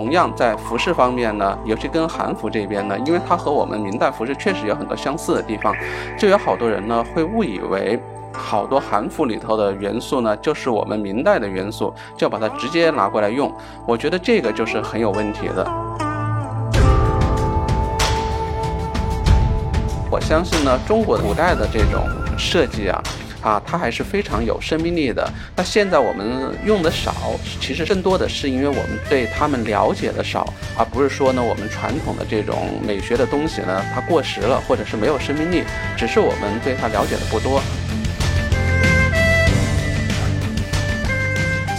同样在服饰方面呢，尤其跟韩服这边呢，因为它和我们明代服饰确实有很多相似的地方，就有好多人呢会误以为好多韩服里头的元素呢就是我们明代的元素，就要把它直接拿过来用。我觉得这个就是很有问题的。我相信呢，中国古代的这种设计啊。啊，它还是非常有生命力的。那现在我们用的少，其实更多的是因为我们对它们了解的少，而不是说呢，我们传统的这种美学的东西呢，它过时了，或者是没有生命力，只是我们对它了解的不多。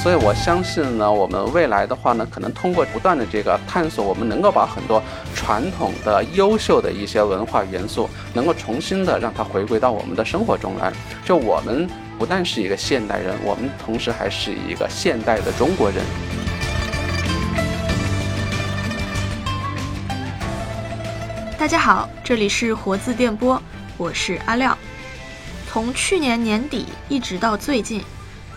所以我相信呢，我们未来的话呢，可能通过不断的这个探索，我们能够把很多传统的优秀的一些文化元素，能够重新的让它回归到我们的生活中来。就我们不但是一个现代人，我们同时还是一个现代的中国人。大家好，这里是活字电波，我是阿廖。从去年年底一直到最近。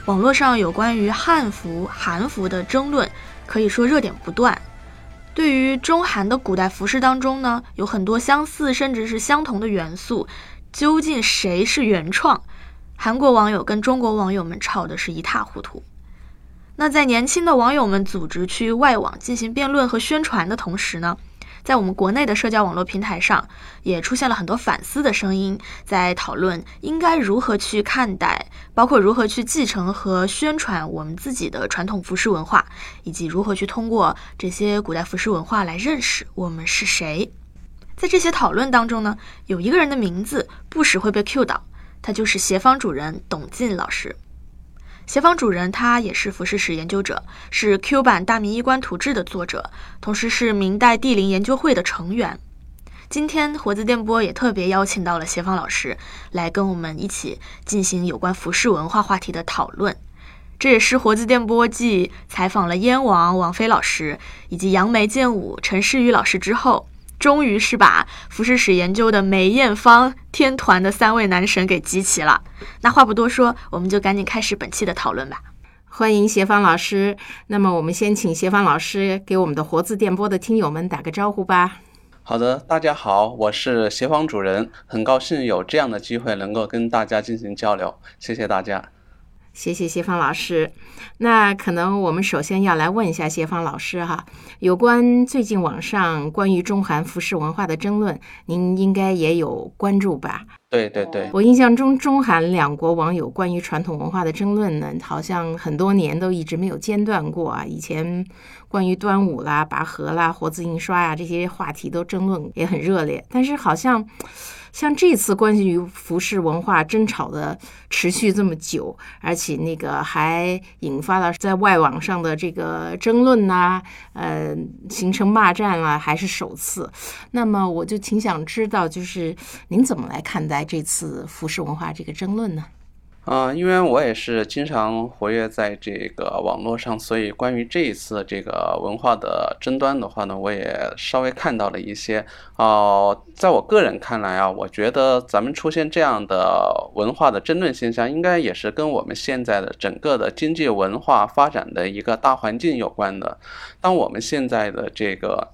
网络上有关于汉服、韩服的争论，可以说热点不断。对于中韩的古代服饰当中呢，有很多相似甚至是相同的元素，究竟谁是原创？韩国网友跟中国网友们吵的是一塌糊涂。那在年轻的网友们组织去外网进行辩论和宣传的同时呢？在我们国内的社交网络平台上，也出现了很多反思的声音，在讨论应该如何去看待，包括如何去继承和宣传我们自己的传统服饰文化，以及如何去通过这些古代服饰文化来认识我们是谁。在这些讨论当中呢，有一个人的名字不时会被 cue 到，他就是协方主任董进老师。协方主任，他也是服饰史研究者，是 Q 版《大明衣冠图志》的作者，同时是明代帝陵研究会的成员。今天活字电波也特别邀请到了协方老师来跟我们一起进行有关服饰文化话题的讨论。这也是活字电波继采访了燕王王菲老师以及杨梅剑舞陈诗雨老师之后。终于是把服饰史研究的梅艳芳天团的三位男神给集齐了。那话不多说，我们就赶紧开始本期的讨论吧。欢迎协芳老师。那么我们先请协芳老师给我们的活字电波的听友们打个招呼吧。好的，大家好，我是协芳主人，很高兴有这样的机会能够跟大家进行交流，谢谢大家。谢谢谢芳老师。那可能我们首先要来问一下谢芳老师哈，有关最近网上关于中韩服饰文化的争论，您应该也有关注吧？对对对，我印象中中韩两国网友关于传统文化的争论呢，好像很多年都一直没有间断过啊。以前关于端午啦、拔河啦、活字印刷呀这些话题都争论也很热烈，但是好像。像这次关于服饰文化争吵的持续这么久，而且那个还引发了在外网上的这个争论呐，呃，形成骂战啊，还是首次。那么我就挺想知道，就是您怎么来看待这次服饰文化这个争论呢？啊，因为我也是经常活跃在这个网络上，所以关于这一次这个文化的争端的话呢，我也稍微看到了一些。哦，在我个人看来啊，我觉得咱们出现这样的文化的争论现象，应该也是跟我们现在的整个的经济文化发展的一个大环境有关的。当我们现在的这个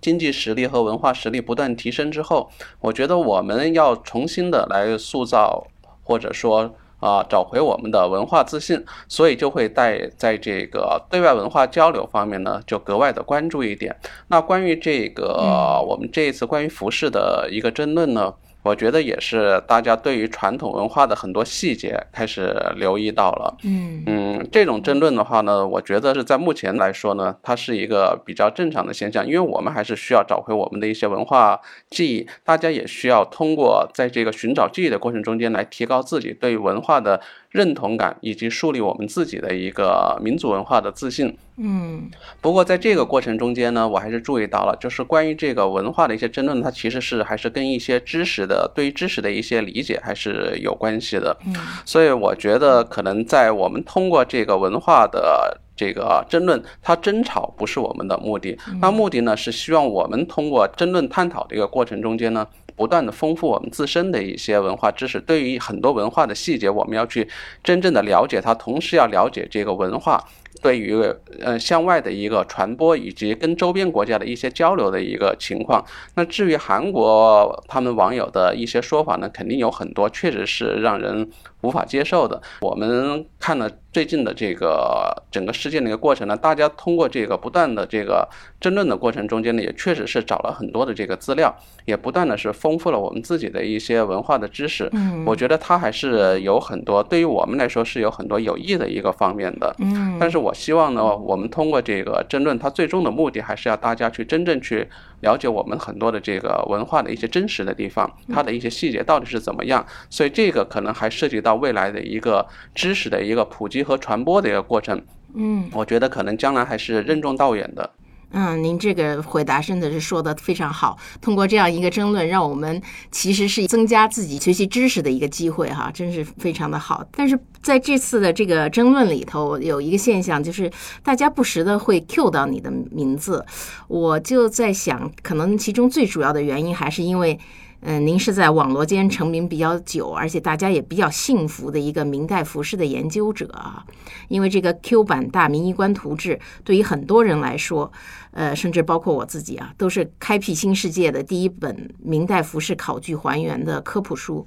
经济实力和文化实力不断提升之后，我觉得我们要重新的来塑造，或者说。啊，找回我们的文化自信，所以就会带在这个对外文化交流方面呢，就格外的关注一点。那关于这个我们这一次关于服饰的一个争论呢？我觉得也是，大家对于传统文化的很多细节开始留意到了。嗯嗯，这种争论的话呢，我觉得是在目前来说呢，它是一个比较正常的现象，因为我们还是需要找回我们的一些文化记忆，大家也需要通过在这个寻找记忆的过程中间来提高自己对文化的。认同感以及树立我们自己的一个民族文化的自信。嗯，不过在这个过程中间呢，我还是注意到了，就是关于这个文化的一些争论，它其实是还是跟一些知识的对于知识的一些理解还是有关系的。嗯，所以我觉得可能在我们通过这个文化的这个争论，它争吵不是我们的目的，那目的呢是希望我们通过争论探讨的一个过程中间呢。不断的丰富我们自身的一些文化知识，对于很多文化的细节，我们要去真正的了解它，同时要了解这个文化对于呃向外的一个传播，以及跟周边国家的一些交流的一个情况。那至于韩国他们网友的一些说法呢，肯定有很多确实是让人无法接受的。我们看了最近的这个整个事件的一个过程呢，大家通过这个不断的这个争论的过程中间呢，也确实是找了很多的这个资料，也不断的是丰富了我们自己的一些文化的知识。嗯，我觉得它还是有很多对于我们来说是有很多有益的一个方面的。嗯，但是我希望呢，我们通过这个争论，它最终的目的还是要大家去真正去了解我们很多的这个文化的一些真实的地方，它的一些细节到底是怎么样。所以这个可能还涉及到未来的一个知识的一个普及和传播的一个过程。嗯，我觉得可能将来还是任重道远的。嗯，您这个回答真的是说的非常好。通过这样一个争论，让我们其实是增加自己学习知识的一个机会，哈，真是非常的好。但是在这次的这个争论里头，有一个现象，就是大家不时的会 Q 到你的名字，我就在想，可能其中最主要的原因还是因为。嗯，您是在网络间成名比较久，而且大家也比较幸福的一个明代服饰的研究者啊。因为这个 Q 版大明衣冠图志，对于很多人来说，呃，甚至包括我自己啊，都是开辟新世界的第一本明代服饰考据还原的科普书。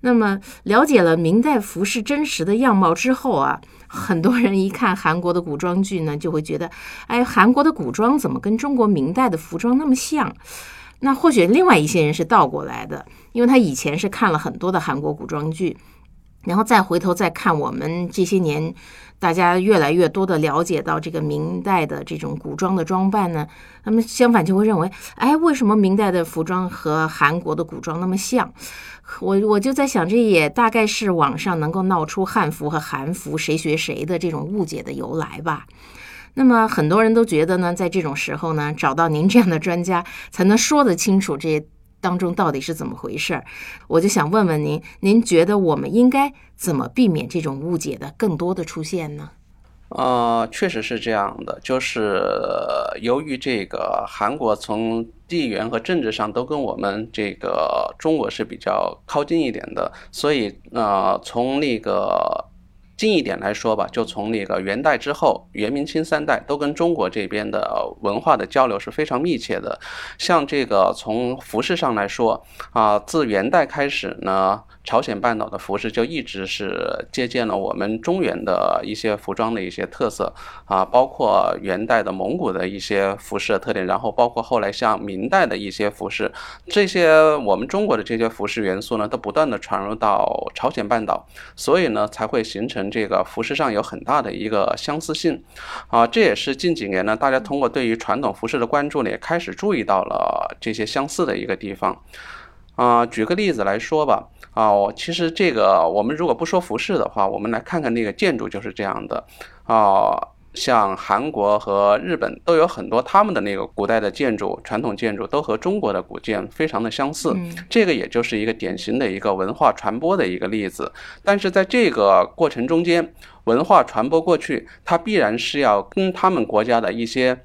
那么，了解了明代服饰真实的样貌之后啊，很多人一看韩国的古装剧呢，就会觉得，哎，韩国的古装怎么跟中国明代的服装那么像？那或许另外一些人是倒过来的，因为他以前是看了很多的韩国古装剧，然后再回头再看我们这些年，大家越来越多的了解到这个明代的这种古装的装扮呢，那么相反就会认为，哎，为什么明代的服装和韩国的古装那么像？我我就在想，这也大概是网上能够闹出汉服和韩服谁学谁的这种误解的由来吧。那么很多人都觉得呢，在这种时候呢，找到您这样的专家，才能说得清楚这当中到底是怎么回事儿。我就想问问您，您觉得我们应该怎么避免这种误解的更多的出现呢？呃，确实是这样的，就是由于这个韩国从地缘和政治上都跟我们这个中国是比较靠近一点的，所以呃，从那个。近一点来说吧，就从那个元代之后，元明清三代都跟中国这边的文化的交流是非常密切的。像这个从服饰上来说啊，自元代开始呢。朝鲜半岛的服饰就一直是借鉴了我们中原的一些服装的一些特色啊，包括元代的蒙古的一些服饰的特点，然后包括后来像明代的一些服饰，这些我们中国的这些服饰元素呢，都不断的传入到朝鲜半岛，所以呢才会形成这个服饰上有很大的一个相似性啊。这也是近几年呢，大家通过对于传统服饰的关注呢，也开始注意到了这些相似的一个地方啊。举个例子来说吧。啊，我其实这个我们如果不说服饰的话，我们来看看那个建筑就是这样的。啊，像韩国和日本都有很多他们的那个古代的建筑，传统建筑都和中国的古建非常的相似。这个也就是一个典型的一个文化传播的一个例子。但是在这个过程中间，文化传播过去，它必然是要跟他们国家的一些。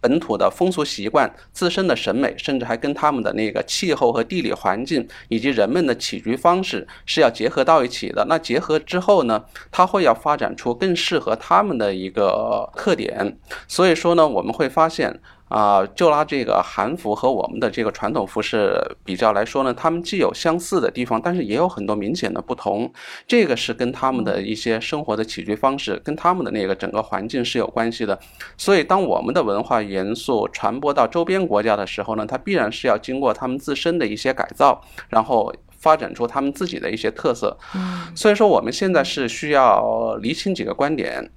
本土的风俗习惯、自身的审美，甚至还跟他们的那个气候和地理环境，以及人们的起居方式是要结合到一起的。那结合之后呢，它会要发展出更适合他们的一个特点。所以说呢，我们会发现。啊，就拿这个韩服和我们的这个传统服饰比较来说呢，他们既有相似的地方，但是也有很多明显的不同。这个是跟他们的一些生活的起居方式，跟他们的那个整个环境是有关系的。所以，当我们的文化元素传播到周边国家的时候呢，它必然是要经过他们自身的一些改造，然后发展出他们自己的一些特色。所以说，我们现在是需要厘清几个观点。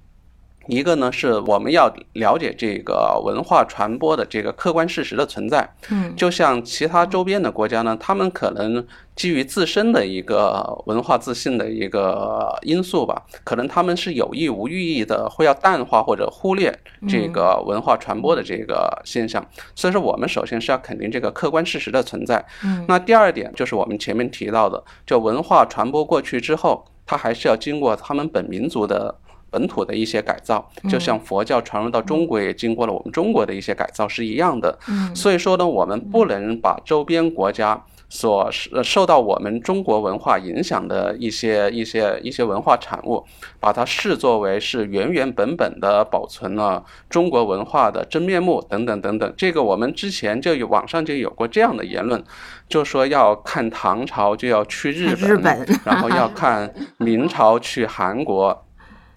一个呢，是我们要了解这个文化传播的这个客观事实的存在。嗯，就像其他周边的国家呢，他们可能基于自身的一个文化自信的一个因素吧，可能他们是有意无意的会要淡化或者忽略这个文化传播的这个现象。所以说，我们首先是要肯定这个客观事实的存在。嗯，那第二点就是我们前面提到的，就文化传播过去之后，它还是要经过他们本民族的。本土的一些改造，就像佛教传入到中国，也经过了我们中国的一些改造是一样的。所以说呢，我们不能把周边国家所受到我们中国文化影响的一些一些一些文化产物，把它视作为是原原本本的保存了中国文化的真面目等等等等。这个我们之前就有网上就有过这样的言论，就说要看唐朝就要去日 日本，然后要看明朝去韩国。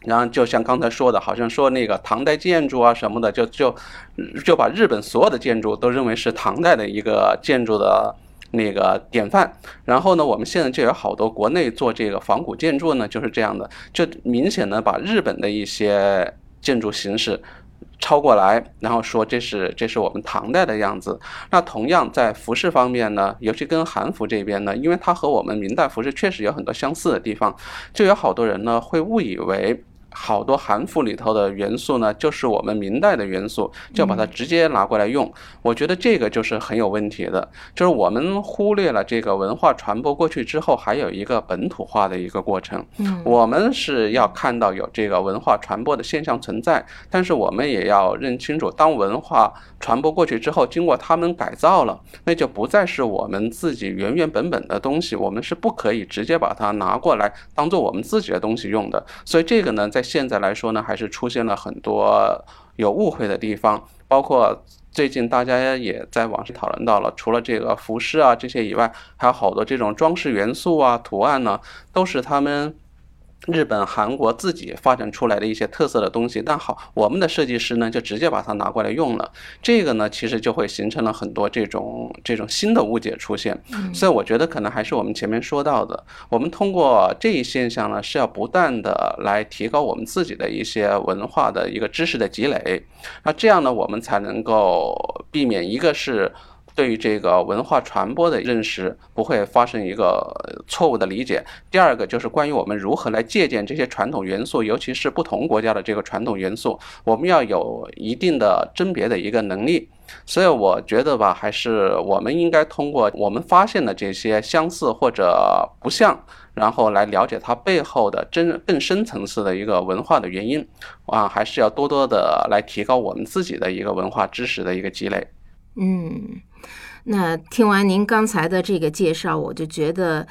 然后就像刚才说的，好像说那个唐代建筑啊什么的，就就就把日本所有的建筑都认为是唐代的一个建筑的那个典范。然后呢，我们现在就有好多国内做这个仿古建筑呢，就是这样的，就明显的把日本的一些建筑形式抄过来，然后说这是这是我们唐代的样子。那同样在服饰方面呢，尤其跟韩服这边呢，因为它和我们明代服饰确实有很多相似的地方，就有好多人呢会误以为。好多韩服里头的元素呢，就是我们明代的元素，就把它直接拿过来用。我觉得这个就是很有问题的，就是我们忽略了这个文化传播过去之后，还有一个本土化的一个过程。嗯，我们是要看到有这个文化传播的现象存在，但是我们也要认清楚，当文化传播过去之后，经过他们改造了，那就不再是我们自己原原本本的东西，我们是不可以直接把它拿过来当做我们自己的东西用的。所以这个呢，在现在来说呢，还是出现了很多有误会的地方，包括最近大家也在网上讨论到了，除了这个服饰啊这些以外，还有好多这种装饰元素啊、图案呢，都是他们。日本、韩国自己发展出来的一些特色的东西，但好，我们的设计师呢就直接把它拿过来用了，这个呢其实就会形成了很多这种这种新的误解出现。所以我觉得可能还是我们前面说到的，我们通过这一现象呢是要不断的来提高我们自己的一些文化的一个知识的积累，那这样呢我们才能够避免一个是。对于这个文化传播的认识不会发生一个错误的理解。第二个就是关于我们如何来借鉴这些传统元素，尤其是不同国家的这个传统元素，我们要有一定的甄别的一个能力。所以我觉得吧，还是我们应该通过我们发现的这些相似或者不像，然后来了解它背后的真更深层次的一个文化的原因。啊，还是要多多的来提高我们自己的一个文化知识的一个积累。嗯。那听完您刚才的这个介绍，我就觉得，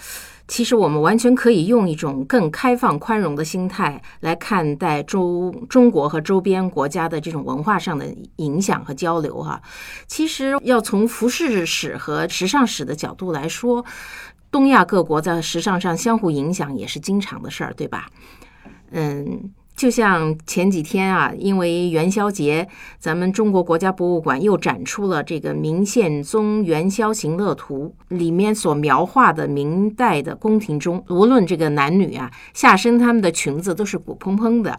其实我们完全可以用一种更开放、宽容的心态来看待周中国和周边国家的这种文化上的影响和交流。哈，其实要从服饰史和时尚史的角度来说，东亚各国在时尚上相互影响也是经常的事儿，对吧？嗯。就像前几天啊，因为元宵节，咱们中国国家博物馆又展出了这个明宪宗元宵行乐图，里面所描画的明代的宫廷中，无论这个男女啊，下身他们的裙子都是鼓蓬蓬的。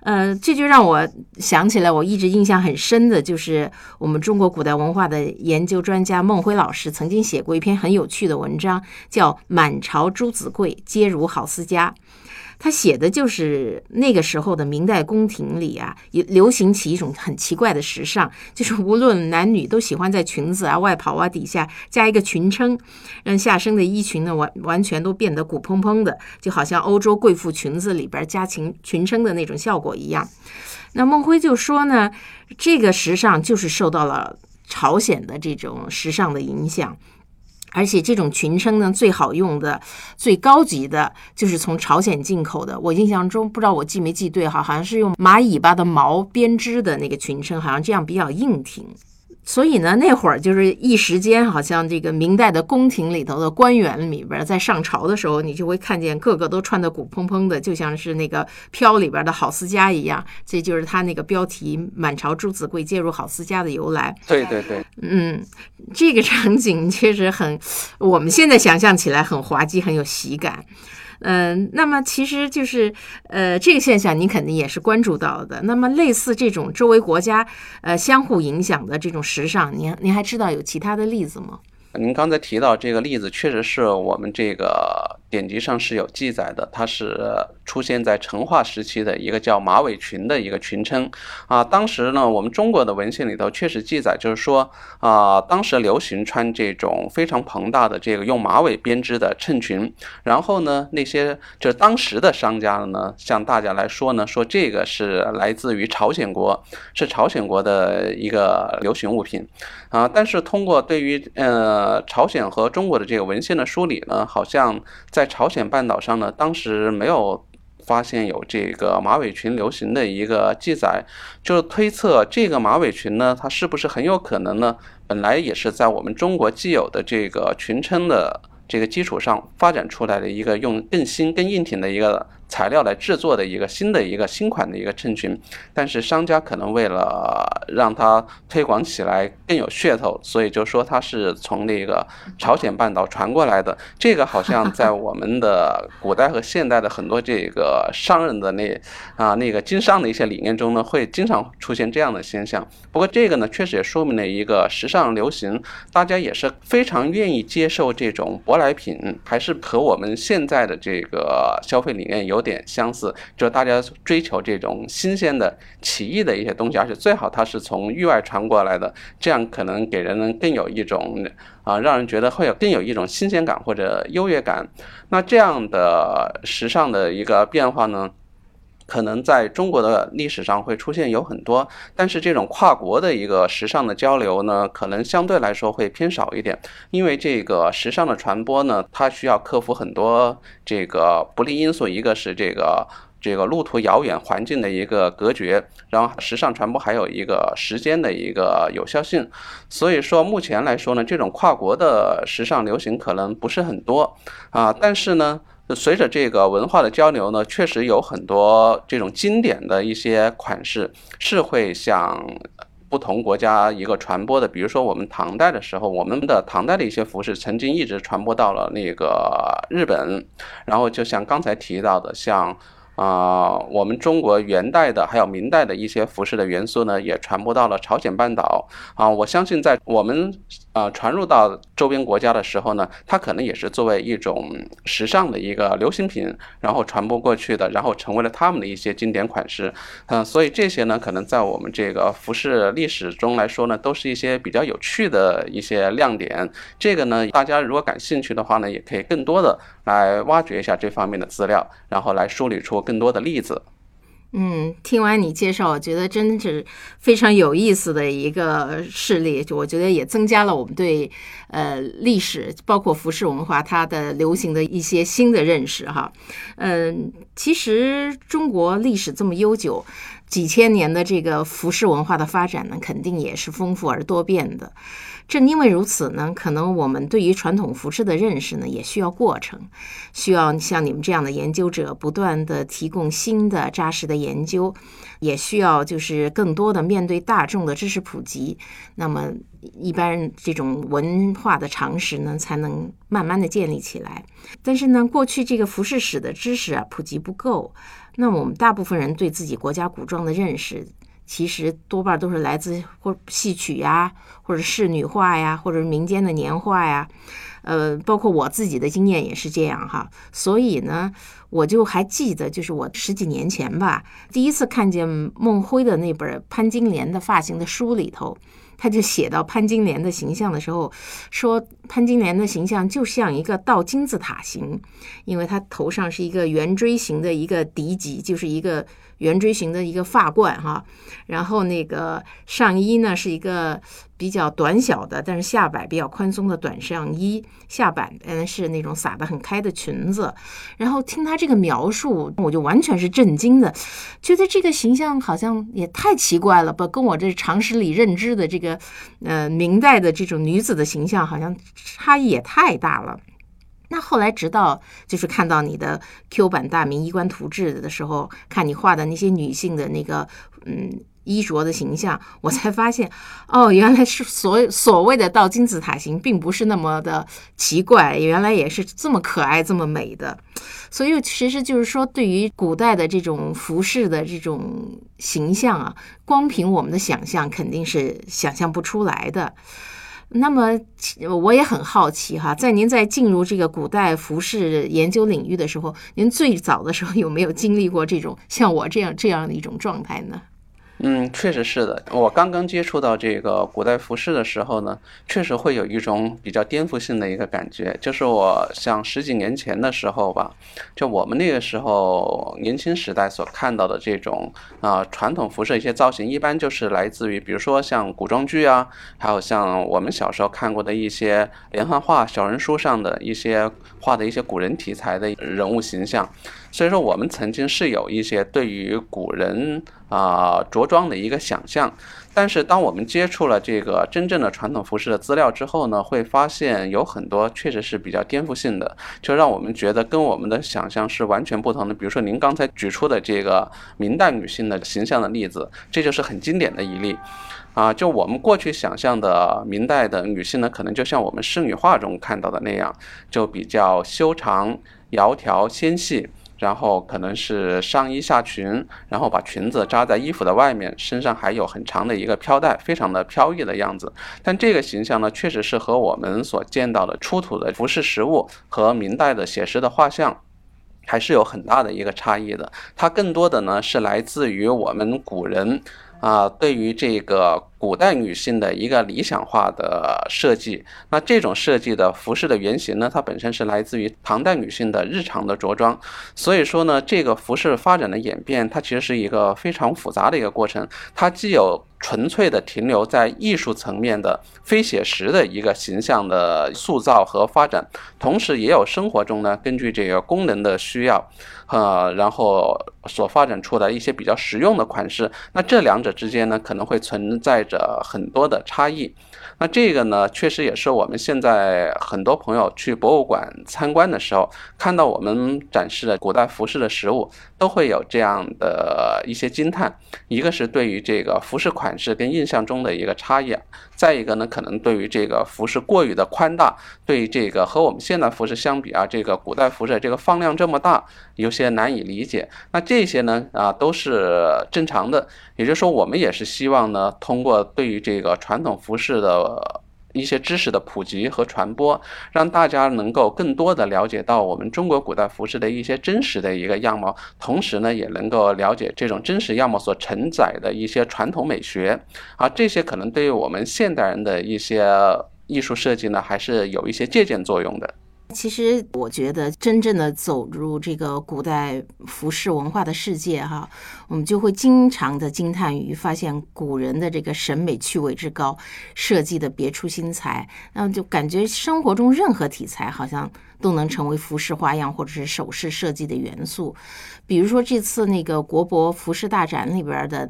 呃，这就让我想起来，我一直印象很深的就是我们中国古代文化的研究专家孟辉老师曾经写过一篇很有趣的文章，叫《满朝朱子贵，皆如好思家》。他写的就是那个时候的明代宫廷里啊，也流行起一种很奇怪的时尚，就是无论男女都喜欢在裙子啊、外袍啊底下加一个裙撑，让下身的衣裙呢完完全都变得鼓蓬蓬的，就好像欧洲贵妇裙子里边加裙裙撑的那种效果一样。那孟辉就说呢，这个时尚就是受到了朝鲜的这种时尚的影响。而且这种裙撑呢，最好用的、最高级的，就是从朝鲜进口的。我印象中，不知道我记没记对哈，好像是用马尾巴的毛编织的那个裙撑，好像这样比较硬挺。所以呢，那会儿就是一时间，好像这个明代的宫廷里头的官员里边，在上朝的时候，你就会看见个个都穿的鼓蓬蓬的，就像是那个飘里边的郝思嘉一样。这就是他那个标题“满朝朱子贵，皆入郝思家”的由来。对对对，嗯，这个场景确实很，我们现在想象起来很滑稽，很有喜感。嗯，那么其实就是，呃，这个现象你肯定也是关注到的。那么类似这种周围国家，呃，相互影响的这种时尚，您您还知道有其他的例子吗？您刚才提到这个例子，确实是我们这个典籍上是有记载的，它是出现在成化时期的一个叫马尾裙的一个裙称啊。当时呢，我们中国的文献里头确实记载，就是说啊，当时流行穿这种非常庞大的这个用马尾编织的衬裙。然后呢，那些就是当时的商家呢，向大家来说呢，说这个是来自于朝鲜国，是朝鲜国的一个流行物品啊。但是通过对于呃。朝鲜和中国的这个文献的梳理呢，好像在朝鲜半岛上呢，当时没有发现有这个马尾裙流行的一个记载，就是推测这个马尾裙呢，它是不是很有可能呢？本来也是在我们中国既有的这个裙撑的这个基础上发展出来的一个用更新、更硬挺的一个。材料来制作的一个新的一个新款的一个衬裙，但是商家可能为了让它推广起来更有噱头，所以就说它是从那个朝鲜半岛传过来的。这个好像在我们的古代和现代的很多这个商人的那啊那个经商的一些理念中呢，会经常出现这样的现象。不过这个呢，确实也说明了一个时尚流行，大家也是非常愿意接受这种舶来品，还是和我们现在的这个消费理念有。有点相似，就是大家追求这种新鲜的、奇异的一些东西，而且最好它是从域外传过来的，这样可能给人更有一种啊，让人觉得会有更有一种新鲜感或者优越感。那这样的时尚的一个变化呢？可能在中国的历史上会出现有很多，但是这种跨国的一个时尚的交流呢，可能相对来说会偏少一点，因为这个时尚的传播呢，它需要克服很多这个不利因素，一个是这个这个路途遥远、环境的一个隔绝，然后时尚传播还有一个时间的一个有效性，所以说目前来说呢，这种跨国的时尚流行可能不是很多啊，但是呢。随着这个文化的交流呢，确实有很多这种经典的一些款式是会向不同国家一个传播的。比如说，我们唐代的时候，我们的唐代的一些服饰曾经一直传播到了那个日本。然后，就像刚才提到的，像啊，我们中国元代的还有明代的一些服饰的元素呢，也传播到了朝鲜半岛。啊，我相信在我们。呃，传入到周边国家的时候呢，它可能也是作为一种时尚的一个流行品，然后传播过去的，然后成为了他们的一些经典款式。嗯，所以这些呢，可能在我们这个服饰历史中来说呢，都是一些比较有趣的一些亮点。这个呢，大家如果感兴趣的话呢，也可以更多的来挖掘一下这方面的资料，然后来梳理出更多的例子。嗯，听完你介绍，我觉得真的是非常有意思的一个事例。就我觉得也增加了我们对呃历史，包括服饰文化它的流行的一些新的认识哈。嗯，其实中国历史这么悠久，几千年的这个服饰文化的发展呢，肯定也是丰富而多变的。正因为如此呢，可能我们对于传统服饰的认识呢，也需要过程，需要像你们这样的研究者不断的提供新的扎实的研究，也需要就是更多的面对大众的知识普及，那么一般这种文化的常识呢，才能慢慢的建立起来。但是呢，过去这个服饰史的知识啊普及不够，那我们大部分人对自己国家古装的认识。其实多半都是来自或戏曲呀，或者仕女画呀，或者民间的年画呀，呃，包括我自己的经验也是这样哈。所以呢，我就还记得，就是我十几年前吧，第一次看见孟辉的那本潘金莲的发型的书里头，他就写到潘金莲的形象的时候，说潘金莲的形象就像一个倒金字塔形，因为她头上是一个圆锥形的一个笛髻，就是一个。圆锥形的一个发冠哈，然后那个上衣呢是一个比较短小的，但是下摆比较宽松的短上衣，下摆嗯是那种撒得很开的裙子。然后听她这个描述，我就完全是震惊的，觉得这个形象好像也太奇怪了吧，跟我这常识里认知的这个呃明代的这种女子的形象好像差异也太大了。那后来，直到就是看到你的 Q 版大明衣冠图志的时候，看你画的那些女性的那个嗯衣着的形象，我才发现，哦，原来是所所谓的倒金字塔形，并不是那么的奇怪，原来也是这么可爱、这么美的。所以，其实就是说，对于古代的这种服饰的这种形象啊，光凭我们的想象，肯定是想象不出来的。那么我也很好奇哈，在您在进入这个古代服饰研究领域的时候，您最早的时候有没有经历过这种像我这样这样的一种状态呢？嗯，确实是的。我刚刚接触到这个古代服饰的时候呢，确实会有一种比较颠覆性的一个感觉。就是我像十几年前的时候吧，就我们那个时候年轻时代所看到的这种啊传统服饰一些造型，一般就是来自于比如说像古装剧啊，还有像我们小时候看过的一些连环画、小人书上的一些画的一些古人题材的人物形象。所以说，我们曾经是有一些对于古人啊着装的一个想象，但是当我们接触了这个真正的传统服饰的资料之后呢，会发现有很多确实是比较颠覆性的，就让我们觉得跟我们的想象是完全不同的。比如说您刚才举出的这个明代女性的形象的例子，这就是很经典的一例。啊，就我们过去想象的明代的女性呢，可能就像我们仕女画中看到的那样，就比较修长、窈窕、纤细。然后可能是上衣下裙，然后把裙子扎在衣服的外面，身上还有很长的一个飘带，非常的飘逸的样子。但这个形象呢，确实是和我们所见到的出土的服饰实物和明代的写实的画像，还是有很大的一个差异的。它更多的呢是来自于我们古人啊对于这个。古代女性的一个理想化的设计，那这种设计的服饰的原型呢，它本身是来自于唐代女性的日常的着装，所以说呢，这个服饰发展的演变，它其实是一个非常复杂的一个过程，它既有纯粹的停留在艺术层面的非写实的一个形象的塑造和发展，同时也有生活中呢，根据这个功能的需要，呃，然后所发展出来一些比较实用的款式，那这两者之间呢，可能会存在。着很多的差异，那这个呢，确实也是我们现在很多朋友去博物馆参观的时候，看到我们展示的古代服饰的实物，都会有这样的一些惊叹。一个是对于这个服饰款式跟印象中的一个差异，再一个呢，可能对于这个服饰过于的宽大，对于这个和我们现在服饰相比啊，这个古代服饰这个放量这么大，有些难以理解。那这些呢，啊，都是正常的。也就是说，我们也是希望呢，通过对于这个传统服饰的一些知识的普及和传播，让大家能够更多的了解到我们中国古代服饰的一些真实的一个样貌，同时呢，也能够了解这种真实样貌所承载的一些传统美学，啊，这些可能对于我们现代人的一些艺术设计呢，还是有一些借鉴作用的。其实我觉得，真正的走入这个古代服饰文化的世界，哈，我们就会经常的惊叹于发现古人的这个审美趣味之高，设计的别出心裁。那就感觉生活中任何题材好像都能成为服饰花样或者是首饰设计的元素。比如说这次那个国博服饰大展里边的，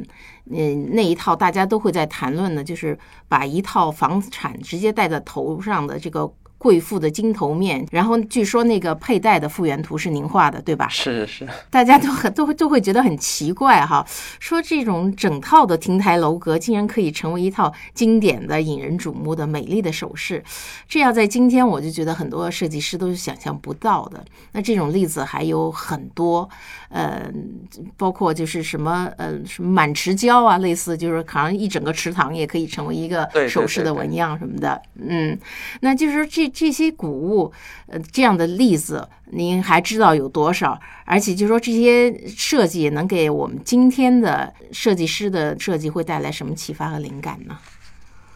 嗯，那一套大家都会在谈论的，就是把一套房产直接戴在头上的这个。贵妇的金头面，然后据说那个佩戴的复原图是您画的，对吧？是是，大家都很都会都会觉得很奇怪哈，说这种整套的亭台楼阁竟然可以成为一套经典的、引人瞩目的美丽的首饰，这样在今天我就觉得很多设计师都是想象不到的。那这种例子还有很多，呃，包括就是什么呃什么满池胶啊，类似就是好像一整个池塘也可以成为一个首饰的纹样什么的，嗯，那就是这。这些古物，呃，这样的例子，您还知道有多少？而且，就说这些设计能给我们今天的设计师的设计会带来什么启发和灵感呢？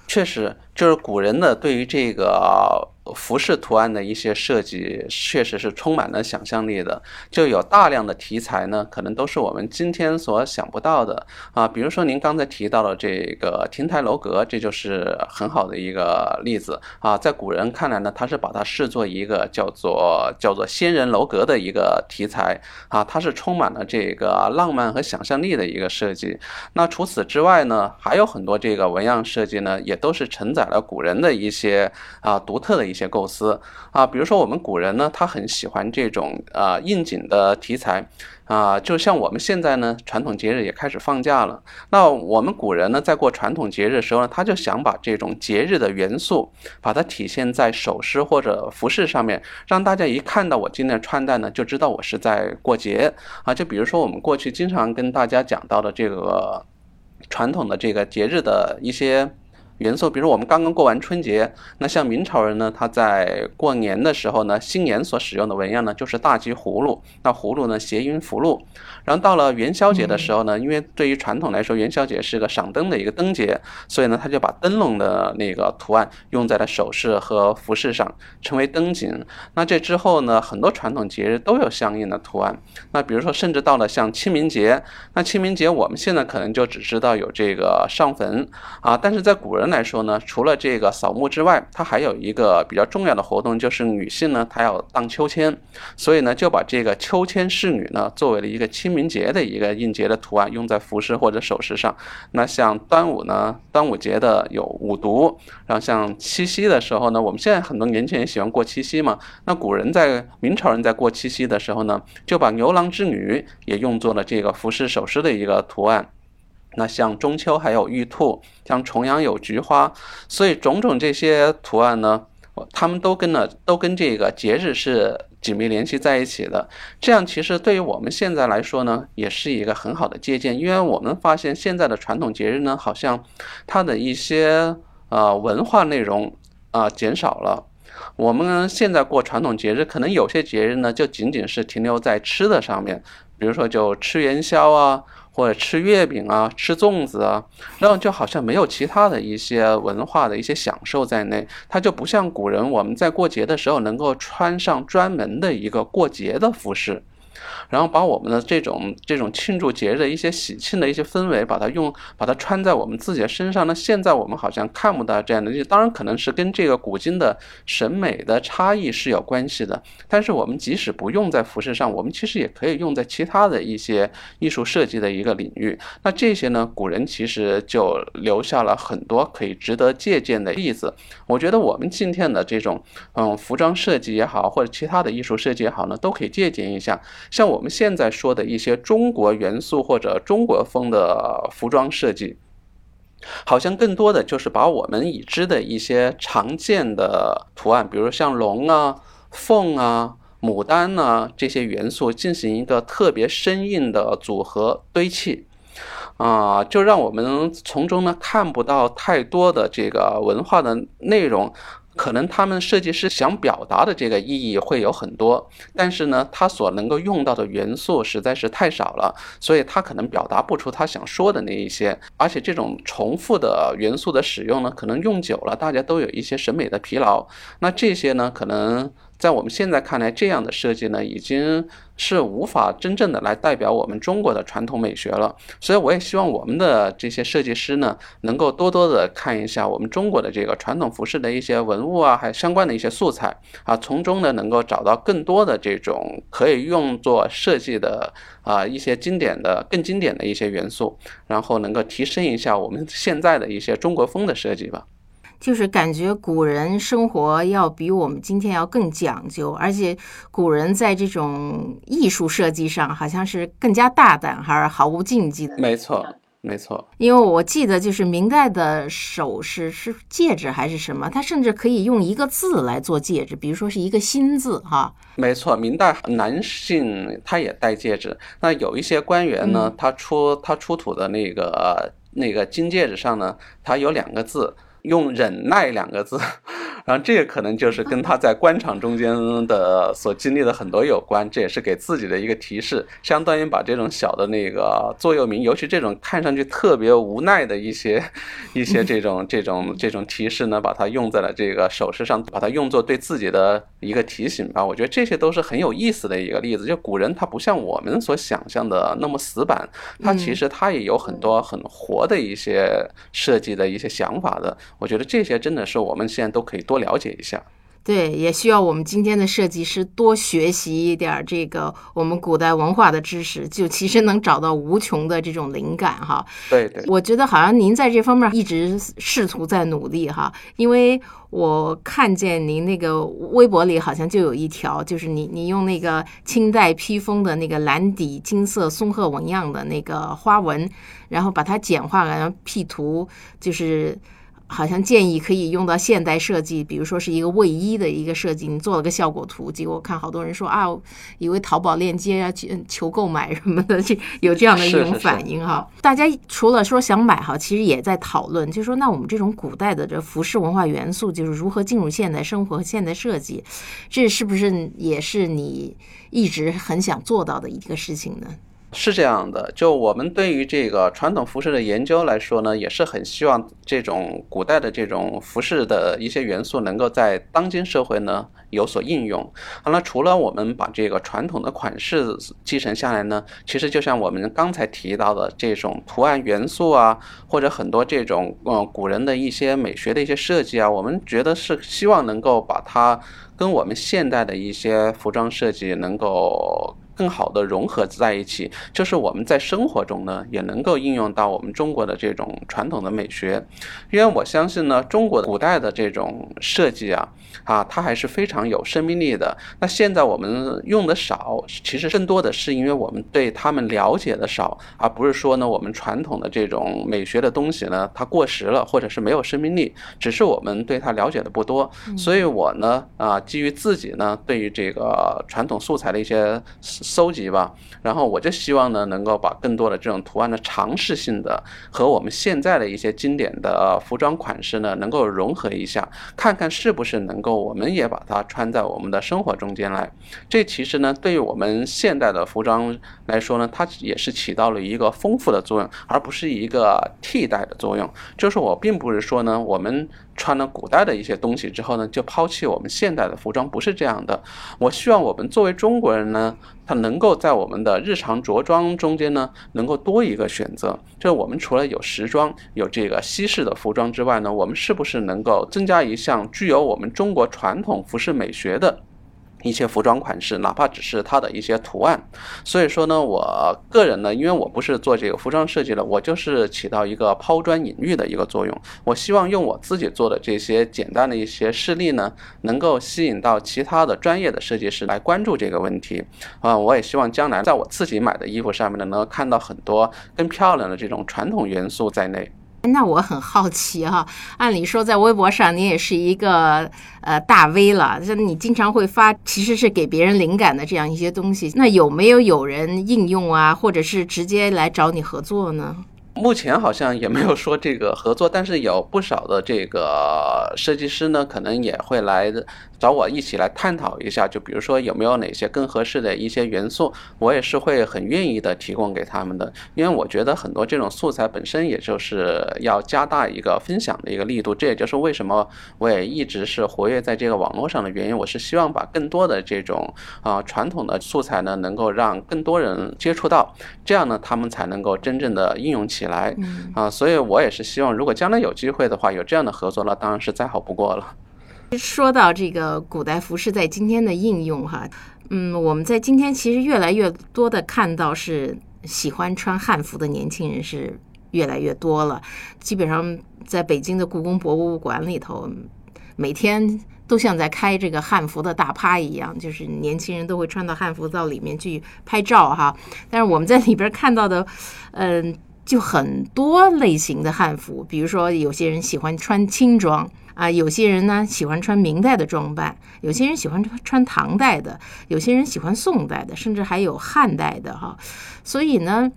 确实，就是古人呢对于这个。服饰图案的一些设计确实是充满了想象力的，就有大量的题材呢，可能都是我们今天所想不到的啊。比如说您刚才提到的这个亭台楼阁，这就是很好的一个例子啊。在古人看来呢，他是把它视作一个叫做叫做仙人楼阁的一个题材啊，它是充满了这个浪漫和想象力的一个设计。那除此之外呢，还有很多这个纹样设计呢，也都是承载了古人的一些啊独特的一些。些构思啊，比如说我们古人呢，他很喜欢这种啊应景的题材啊，就像我们现在呢，传统节日也开始放假了。那我们古人呢，在过传统节日的时候呢，他就想把这种节日的元素，把它体现在首饰或者服饰上面，让大家一看到我今天穿戴呢，就知道我是在过节啊。就比如说我们过去经常跟大家讲到的这个传统的这个节日的一些。元素，比如我们刚刚过完春节，那像明朝人呢，他在过年的时候呢，新年所使用的纹样呢，就是大吉葫芦。那葫芦呢，谐音福禄。然后到了元宵节的时候呢，因为对于传统来说，元宵节是个赏灯的一个灯节，所以呢，他就把灯笼的那个图案用在了首饰和服饰上，成为灯锦。那这之后呢，很多传统节日都有相应的图案。那比如说，甚至到了像清明节，那清明节我们现在可能就只知道有这个上坟啊，但是在古人来说呢，除了这个扫墓之外，它还有一个比较重要的活动，就是女性呢，她要荡秋千，所以呢，就把这个秋千侍女呢，作为了一个清明节的一个应节的图案，用在服饰或者首饰上。那像端午呢，端午节的有五毒，然后像七夕的时候呢，我们现在很多年轻人喜欢过七夕嘛，那古人在明朝人在过七夕的时候呢，就把牛郎织女也用作了这个服饰首饰的一个图案。那像中秋还有玉兔，像重阳有菊花，所以种种这些图案呢，他们都跟了都跟这个节日是紧密联系在一起的。这样其实对于我们现在来说呢，也是一个很好的借鉴，因为我们发现现在的传统节日呢，好像它的一些呃文化内容啊减少了。我们现在过传统节日，可能有些节日呢，就仅仅是停留在吃的上面，比如说就吃元宵啊。或者吃月饼啊，吃粽子啊，然后就好像没有其他的一些文化的一些享受在内，它就不像古人我们在过节的时候能够穿上专门的一个过节的服饰。然后把我们的这种这种庆祝节日的一些喜庆的一些氛围，把它用把它穿在我们自己的身上。那现在我们好像看不到这样的，当然可能是跟这个古今的审美的差异是有关系的。但是我们即使不用在服饰上，我们其实也可以用在其他的一些艺术设计的一个领域。那这些呢，古人其实就留下了很多可以值得借鉴的例子。我觉得我们今天的这种嗯服装设计也好，或者其他的艺术设计也好呢，都可以借鉴一下。像我们现在说的一些中国元素或者中国风的服装设计，好像更多的就是把我们已知的一些常见的图案，比如像龙啊、凤啊、牡丹啊这些元素进行一个特别生硬的组合堆砌，啊，就让我们从中呢看不到太多的这个文化的内容。可能他们设计师想表达的这个意义会有很多，但是呢，他所能够用到的元素实在是太少了，所以他可能表达不出他想说的那一些。而且这种重复的元素的使用呢，可能用久了，大家都有一些审美的疲劳。那这些呢，可能。在我们现在看来，这样的设计呢，已经是无法真正的来代表我们中国的传统美学了。所以，我也希望我们的这些设计师呢，能够多多的看一下我们中国的这个传统服饰的一些文物啊，还有相关的一些素材啊，从中呢，能够找到更多的这种可以用作设计的啊一些经典的、更经典的一些元素，然后能够提升一下我们现在的一些中国风的设计吧。就是感觉古人生活要比我们今天要更讲究，而且古人在这种艺术设计上好像是更加大胆，还是毫无禁忌的。没错，没错。因为我记得，就是明代的首饰是戒指还是什么，它甚至可以用一个字来做戒指，比如说是一个心字，哈。没错，明代男性他也戴戒指。那有一些官员呢，他出他出土的那个那个金戒指上呢，它有两个字。用忍耐两个字，然后这个可能就是跟他在官场中间的所经历的很多有关，这也是给自己的一个提示，相当于把这种小的那个座右铭，尤其这种看上去特别无奈的一些一些这种这种这种提示呢，把它用在了这个首饰上，把它用作对自己的一个提醒吧。我觉得这些都是很有意思的一个例子。就古人他不像我们所想象的那么死板，他其实他也有很多很活的一些设计的一些想法的。我觉得这些真的是我们现在都可以多了解一下。对，也需要我们今天的设计师多学习一点这个我们古代文化的知识，就其实能找到无穷的这种灵感哈。对对，我觉得好像您在这方面一直试图在努力哈，因为我看见您那个微博里好像就有一条，就是你你用那个清代披风的那个蓝底金色松鹤纹样的那个花纹，然后把它简化了，然后 P 图就是。好像建议可以用到现代设计，比如说是一个卫衣的一个设计，你做了个效果图，结果看好多人说啊，以为淘宝链接啊求购买什么的，这有这样的一种反应哈。大家除了说想买哈，其实也在讨论，就是说那我们这种古代的这服饰文化元素，就是如何进入现代生活和现代设计，这是不是也是你一直很想做到的一个事情呢？是这样的，就我们对于这个传统服饰的研究来说呢，也是很希望这种古代的这种服饰的一些元素能够在当今社会呢有所应用。好了，除了我们把这个传统的款式继承下来呢，其实就像我们刚才提到的这种图案元素啊，或者很多这种嗯古人的一些美学的一些设计啊，我们觉得是希望能够把它跟我们现代的一些服装设计能够。更好的融合在一起，就是我们在生活中呢，也能够应用到我们中国的这种传统的美学。因为我相信呢，中国古代的这种设计啊，啊，它还是非常有生命力的。那现在我们用的少，其实更多的是因为我们对他们了解的少，而不是说呢，我们传统的这种美学的东西呢，它过时了，或者是没有生命力，只是我们对它了解的不多。所以我呢，啊，基于自己呢，对于这个传统素材的一些。搜集吧，然后我就希望呢，能够把更多的这种图案的尝试性的和我们现在的一些经典的服装款式呢，能够融合一下，看看是不是能够我们也把它穿在我们的生活中间来。这其实呢，对于我们现代的服装来说呢，它也是起到了一个丰富的作用，而不是一个替代的作用。就是我并不是说呢，我们。穿了古代的一些东西之后呢，就抛弃我们现代的服装，不是这样的。我希望我们作为中国人呢，他能够在我们的日常着装中间呢，能够多一个选择。就是我们除了有时装、有这个西式的服装之外呢，我们是不是能够增加一项具有我们中国传统服饰美学的？一些服装款式，哪怕只是它的一些图案，所以说呢，我个人呢，因为我不是做这个服装设计的，我就是起到一个抛砖引玉的一个作用。我希望用我自己做的这些简单的一些事例呢，能够吸引到其他的专业的设计师来关注这个问题。啊，我也希望将来在我自己买的衣服上面呢，能够看到很多更漂亮的这种传统元素在内。那我很好奇哈，按理说在微博上你也是一个呃大 V 了，就你经常会发其实是给别人灵感的这样一些东西，那有没有有人应用啊，或者是直接来找你合作呢？目前好像也没有说这个合作，但是有不少的这个设计师呢，可能也会来。找我一起来探讨一下，就比如说有没有哪些更合适的一些元素，我也是会很愿意的提供给他们的，因为我觉得很多这种素材本身也就是要加大一个分享的一个力度，这也就是为什么我也一直是活跃在这个网络上的原因。我是希望把更多的这种啊传统的素材呢，能够让更多人接触到，这样呢他们才能够真正的应用起来啊。所以我也是希望，如果将来有机会的话，有这样的合作，那当然是再好不过了。说到这个古代服饰在今天的应用，哈，嗯，我们在今天其实越来越多的看到是喜欢穿汉服的年轻人是越来越多了。基本上在北京的故宫博物馆里头，每天都像在开这个汉服的大趴一样，就是年轻人都会穿到汉服到里面去拍照哈。但是我们在里边看到的，嗯，就很多类型的汉服，比如说有些人喜欢穿轻装。啊，有些人呢喜欢穿明代的装扮，有些人喜欢穿唐代的，有些人喜欢宋代的，甚至还有汉代的哈。所以呢，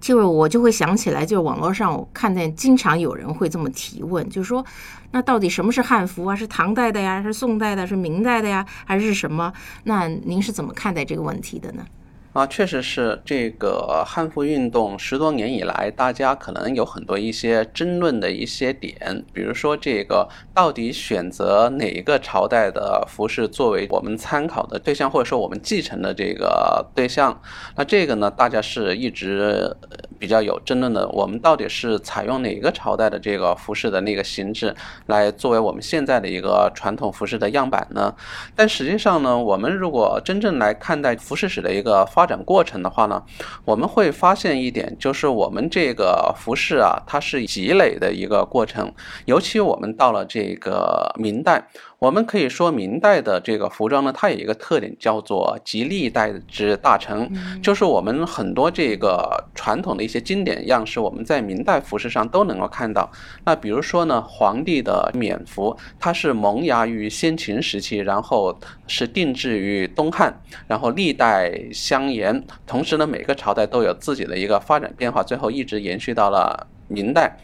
就我就会想起来，就网络上我看见经常有人会这么提问，就是说，那到底什么是汉服啊？是唐代的呀？是宋代的？是明代的呀？还是什么？那您是怎么看待这个问题的呢？啊，确实是这个汉服运动十多年以来，大家可能有很多一些争论的一些点，比如说这个到底选择哪一个朝代的服饰作为我们参考的对象，或者说我们继承的这个对象，那这个呢，大家是一直比较有争论的。我们到底是采用哪个朝代的这个服饰的那个形制来作为我们现在的一个传统服饰的样板呢？但实际上呢，我们如果真正来看待服饰史的一个发发展过程的话呢，我们会发现一点，就是我们这个服饰啊，它是积累的一个过程。尤其我们到了这个明代，我们可以说，明代的这个服装呢，它有一个特点，叫做集历代之大成，就是我们很多这个传统的一些经典样式，我们在明代服饰上都能够看到。那比如说呢，皇帝的冕服，它是萌芽于先秦时期，然后是定制于东汉，然后历代相沿，同时呢，每个朝代都有自己的一个发展变化，最后一直延续到了明代。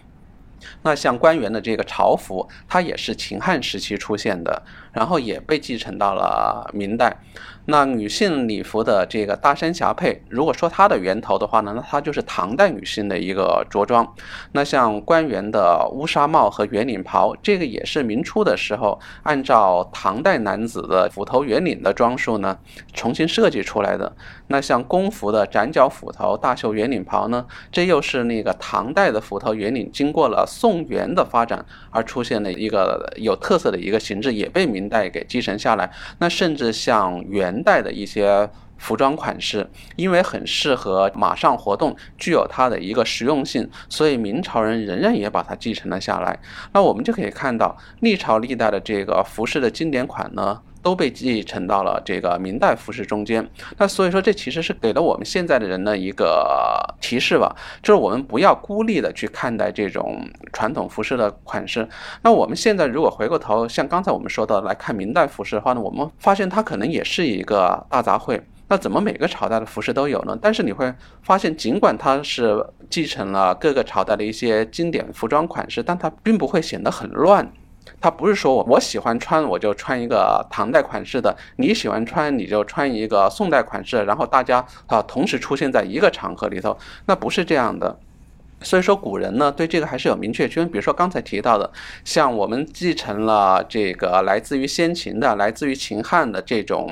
那像官员的这个朝服，它也是秦汉时期出现的，然后也被继承到了明代。那女性礼服的这个大衫霞帔，如果说它的源头的话呢，那它就是唐代女性的一个着装。那像官员的乌纱帽和圆领袍，这个也是明初的时候按照唐代男子的斧头圆领的装束呢重新设计出来的。那像宫服的展角斧头大袖圆领袍呢，这又是那个唐代的斧头圆领经过了宋元的发展而出现的一个有特色的一个形制，也被明代给继承下来。那甚至像元。元代的一些服装款式，因为很适合马上活动，具有它的一个实用性，所以明朝人仍然也把它继承了下来。那我们就可以看到，历朝历代的这个服饰的经典款呢。都被继承到了这个明代服饰中间，那所以说这其实是给了我们现在的人的一个提示吧，就是我们不要孤立的去看待这种传统服饰的款式。那我们现在如果回过头，像刚才我们说的来看明代服饰的话呢，我们发现它可能也是一个大杂烩。那怎么每个朝代的服饰都有呢？但是你会发现，尽管它是继承了各个朝代的一些经典服装款式，但它并不会显得很乱。它不是说我我喜欢穿我就穿一个唐代款式的，你喜欢穿你就穿一个宋代款式，然后大家啊同时出现在一个场合里头，那不是这样的。所以说，古人呢对这个还是有明确区分。比如说刚才提到的，像我们继承了这个来自于先秦的、来自于秦汉的这种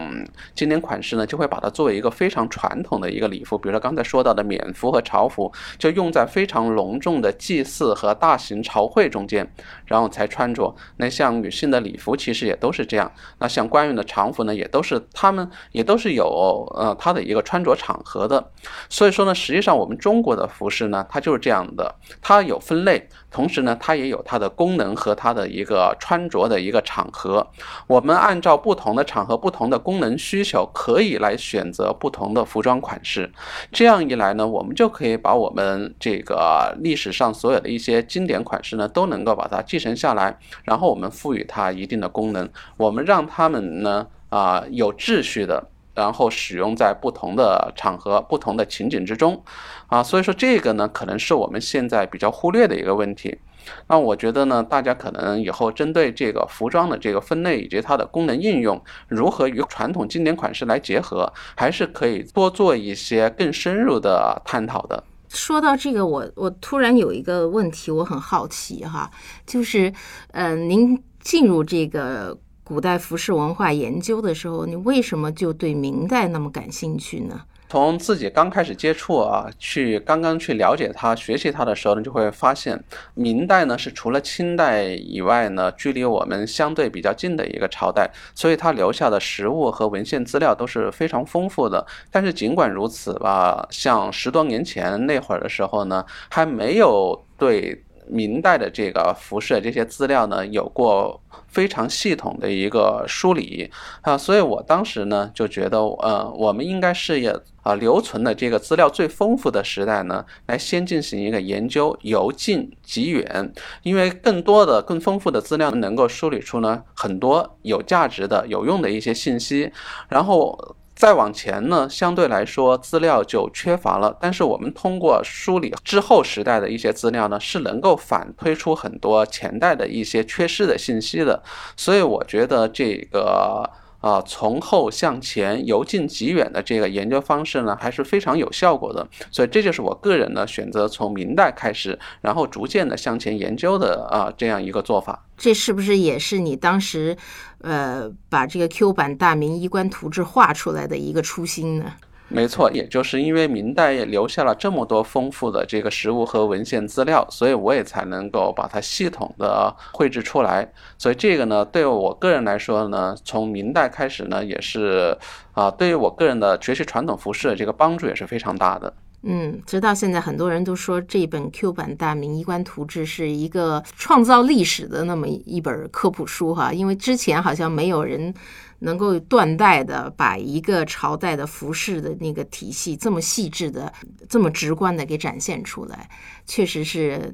经典款式呢，就会把它作为一个非常传统的一个礼服。比如说刚才说到的冕服和朝服，就用在非常隆重的祭祀和大型朝会中间，然后才穿着。那像女性的礼服其实也都是这样。那像官员的常服呢，也都是他们也都是有呃它的一个穿着场合的。所以说呢，实际上我们中国的服饰呢，它就是这样。这样的，它有分类，同时呢，它也有它的功能和它的一个穿着的一个场合。我们按照不同的场合、不同的功能需求，可以来选择不同的服装款式。这样一来呢，我们就可以把我们这个历史上所有的一些经典款式呢，都能够把它继承下来，然后我们赋予它一定的功能，我们让它们呢啊有秩序的。然后使用在不同的场合、不同的情景之中，啊，所以说这个呢，可能是我们现在比较忽略的一个问题。那我觉得呢，大家可能以后针对这个服装的这个分类以及它的功能应用，如何与传统经典款式来结合，还是可以多做一些更深入的探讨的。说到这个，我我突然有一个问题，我很好奇哈，就是，呃，您进入这个。古代服饰文化研究的时候，你为什么就对明代那么感兴趣呢？从自己刚开始接触啊，去刚刚去了解它、学习它的时候呢，就会发现明代呢是除了清代以外呢，距离我们相对比较近的一个朝代，所以它留下的实物和文献资料都是非常丰富的。但是尽管如此吧，像十多年前那会儿的时候呢，还没有对。明代的这个服饰这些资料呢，有过非常系统的一个梳理啊，所以我当时呢就觉得，呃，我们应该是也啊留存的这个资料最丰富的时代呢，来先进行一个研究，由近及远，因为更多的、更丰富的资料能够梳理出呢很多有价值的、有用的一些信息，然后。再往前呢，相对来说资料就缺乏了。但是我们通过梳理之后时代的一些资料呢，是能够反推出很多前代的一些缺失的信息的。所以我觉得这个。啊，从后向前，由近及远的这个研究方式呢，还是非常有效果的。所以这就是我个人呢选择从明代开始，然后逐渐的向前研究的啊这样一个做法。这是不是也是你当时，呃，把这个 Q 版大明衣冠图志画出来的一个初心呢？没错，也就是因为明代也留下了这么多丰富的这个实物和文献资料，所以我也才能够把它系统的绘制出来。所以这个呢，对我个人来说呢，从明代开始呢，也是啊，对于我个人的学习传统服饰这个帮助也是非常大的。嗯，直到现在，很多人都说这本 Q 版大明衣冠图志是一个创造历史的那么一本科普书哈，因为之前好像没有人能够断代的把一个朝代的服饰的那个体系这么细致的、这么直观的给展现出来，确实是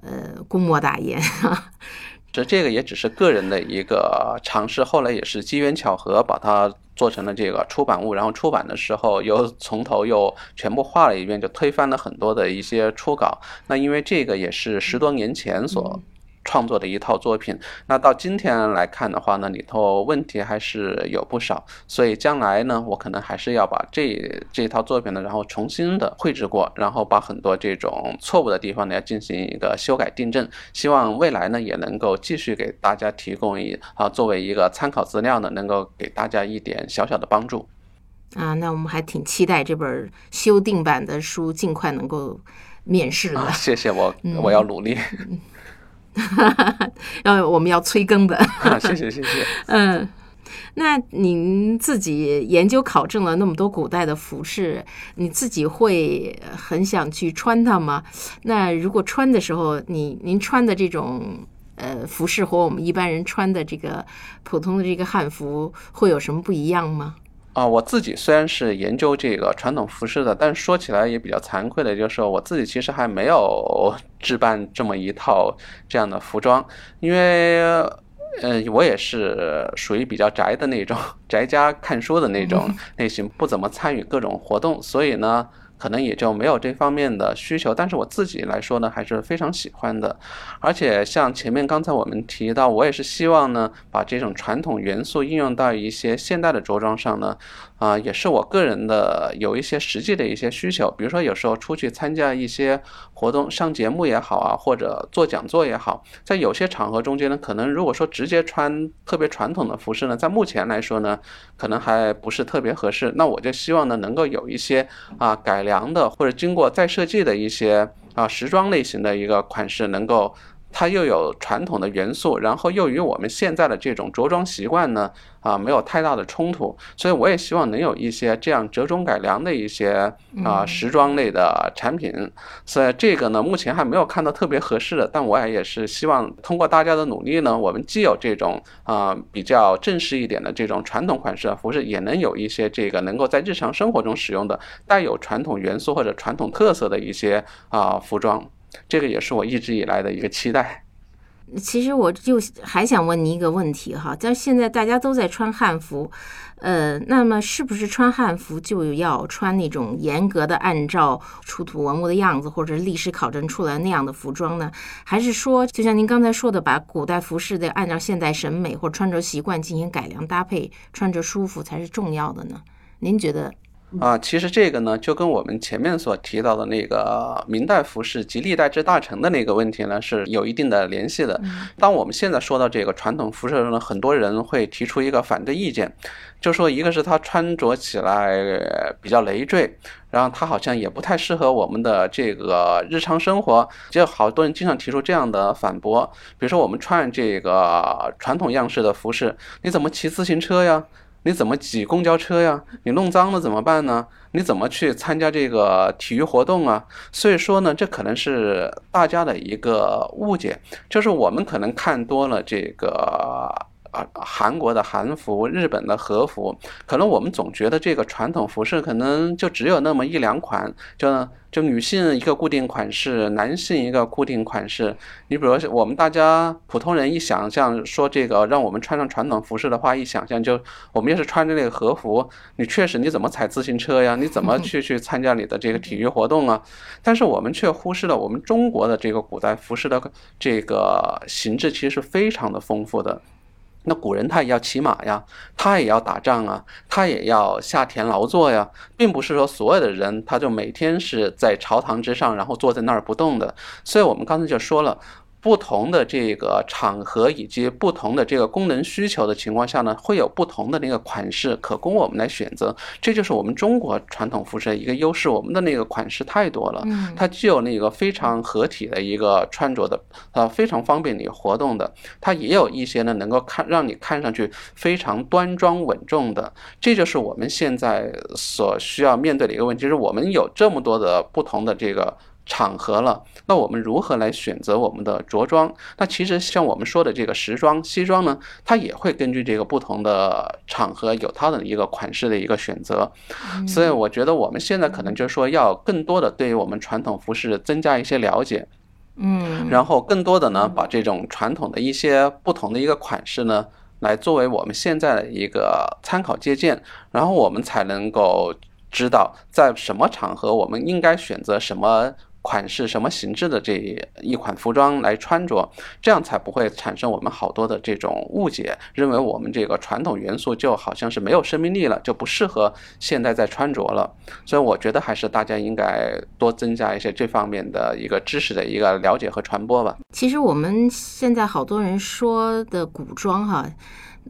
呃功莫大焉。这这个也只是个人的一个尝试，后来也是机缘巧合把它做成了这个出版物，然后出版的时候又 从头又全部画了一遍，就推翻了很多的一些初稿。那因为这个也是十多年前所。创作的一套作品，那到今天来看的话呢，里头问题还是有不少，所以将来呢，我可能还是要把这这套作品呢，然后重新的绘制过，然后把很多这种错误的地方呢，要进行一个修改订正，希望未来呢，也能够继续给大家提供一啊，作为一个参考资料呢，能够给大家一点小小的帮助。啊，那我们还挺期待这本修订版的书尽快能够面世的。谢谢我，我要努力。要我们要催更的，谢谢谢谢。嗯，那您自己研究考证了那么多古代的服饰，你自己会很想去穿它吗？那如果穿的时候，你您穿的这种呃服饰和我们一般人穿的这个普通的这个汉服会有什么不一样吗？啊，我自己虽然是研究这个传统服饰的，但说起来也比较惭愧的，就是我自己其实还没有 置办这么一套这样的服装，因为，呃，我也是属于比较宅的那种，宅家看书的那种类型，不怎么参与各种活动，所以呢。可能也就没有这方面的需求，但是我自己来说呢，还是非常喜欢的。而且像前面刚才我们提到，我也是希望呢，把这种传统元素应用到一些现代的着装上呢。啊，也是我个人的有一些实际的一些需求，比如说有时候出去参加一些活动、上节目也好啊，或者做讲座也好，在有些场合中间呢，可能如果说直接穿特别传统的服饰呢，在目前来说呢，可能还不是特别合适。那我就希望呢，能够有一些啊改良的或者经过再设计的一些啊时装类型的一个款式，能够。它又有传统的元素，然后又与我们现在的这种着装习惯呢，啊，没有太大的冲突，所以我也希望能有一些这样折中改良的一些啊时装类的产品。所以这个呢，目前还没有看到特别合适的，但我也也是希望通过大家的努力呢，我们既有这种啊比较正式一点的这种传统款式的服饰，也能有一些这个能够在日常生活中使用的带有传统元素或者传统特色的一些啊服装。这个也是我一直以来的一个期待。其实我就还想问你一个问题哈，在现在大家都在穿汉服，呃，那么是不是穿汉服就要穿那种严格的按照出土文物的样子或者历史考证出来那样的服装呢？还是说，就像您刚才说的，把古代服饰的按照现代审美或穿着习惯进行改良搭配，穿着舒服才是重要的呢？您觉得？啊，其实这个呢，就跟我们前面所提到的那个明代服饰及历代之大成的那个问题呢，是有一定的联系的。当我们现在说到这个传统服饰的时候呢，很多人会提出一个反对意见，就说一个是它穿着起来比较累赘，然后它好像也不太适合我们的这个日常生活。就好多人经常提出这样的反驳，比如说我们穿这个传统样式的服饰，你怎么骑自行车呀？你怎么挤公交车呀？你弄脏了怎么办呢？你怎么去参加这个体育活动啊？所以说呢，这可能是大家的一个误解，就是我们可能看多了这个啊韩国的韩服、日本的和服，可能我们总觉得这个传统服饰可能就只有那么一两款，就。就女性一个固定款式，男性一个固定款式。你比如我们大家普通人一想象说这个让我们穿上传统服饰的话，一想象就我们要是穿着那个和服，你确实你怎么踩自行车呀？你怎么 去去参加你的这个体育活动啊？但是我们却忽视了我们中国的这个古代服饰的这个形制，其实是非常的丰富的。那古人他也要骑马呀，他也要打仗啊，他也要下田劳作呀，并不是说所有的人他就每天是在朝堂之上，然后坐在那儿不动的。所以我们刚才就说了，不同的这个场合以及不同的这个功能需求的情况下呢，会有不同的那个款式可供我们来选择。这就是我们中国传统服饰的一个优势，我们的那个款式太多了，它既有那个非常合体的一个穿着的，呃，非常方便你活动的，它也有一些呢能够看让你看上去非常端庄稳重的。这就是我们现在所需要面对的一个问题，就是我们有这么多的不同的这个。场合了，那我们如何来选择我们的着装？那其实像我们说的这个时装、西装呢，它也会根据这个不同的场合有它的一个款式的一个选择。所以我觉得我们现在可能就是说要更多的对于我们传统服饰增加一些了解，嗯，然后更多的呢把这种传统的一些不同的一个款式呢来作为我们现在的一个参考借鉴，然后我们才能够知道在什么场合我们应该选择什么。款式什么形制的这一款服装来穿着，这样才不会产生我们好多的这种误解，认为我们这个传统元素就好像是没有生命力了，就不适合现在在穿着了。所以我觉得还是大家应该多增加一些这方面的一个知识的一个了解和传播吧。其实我们现在好多人说的古装哈。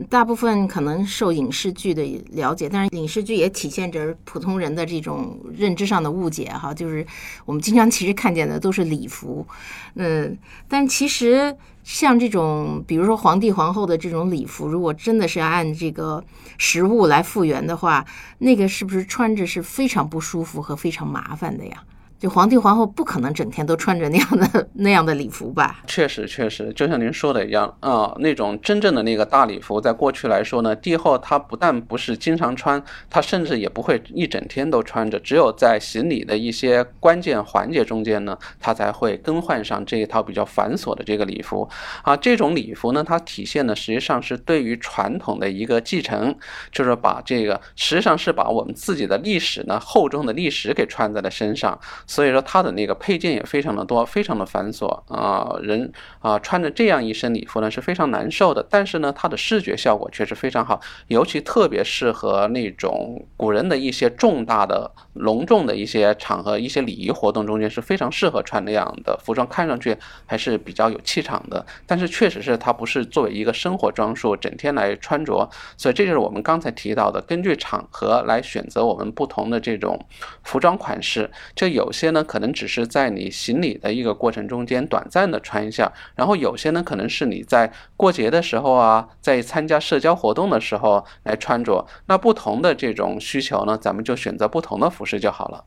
大部分可能受影视剧的了解，但是影视剧也体现着普通人的这种认知上的误解哈，就是我们经常其实看见的都是礼服，嗯，但其实像这种，比如说皇帝皇后的这种礼服，如果真的是按这个实物来复原的话，那个是不是穿着是非常不舒服和非常麻烦的呀？就皇帝皇后不可能整天都穿着那样的那样的礼服吧？确实，确实，就像您说的一样啊，那种真正的那个大礼服，在过去来说呢，帝后她不但不是经常穿，她甚至也不会一整天都穿着，只有在行礼的一些关键环节中间呢，她才会更换上这一套比较繁琐的这个礼服啊。这种礼服呢，它体现的实际上是对于传统的一个继承，就是把这个实际上是把我们自己的历史呢厚重的历史给穿在了身上。所以说它的那个配件也非常的多，非常的繁琐啊，人啊穿着这样一身礼服呢是非常难受的。但是呢，它的视觉效果却是非常好，尤其特别适合那种古人的一些重大的、隆重的一些场合、一些礼仪活动中间是非常适合穿那样的服装，看上去还是比较有气场的。但是确实是它不是作为一个生活装束整天来穿着，所以这就是我们刚才提到的，根据场合来选择我们不同的这种服装款式，就有。些呢，可能只是在你行礼的一个过程中间短暂的穿一下，然后有些呢，可能是你在过节的时候啊，在参加社交活动的时候来穿着。那不同的这种需求呢，咱们就选择不同的服饰就好了。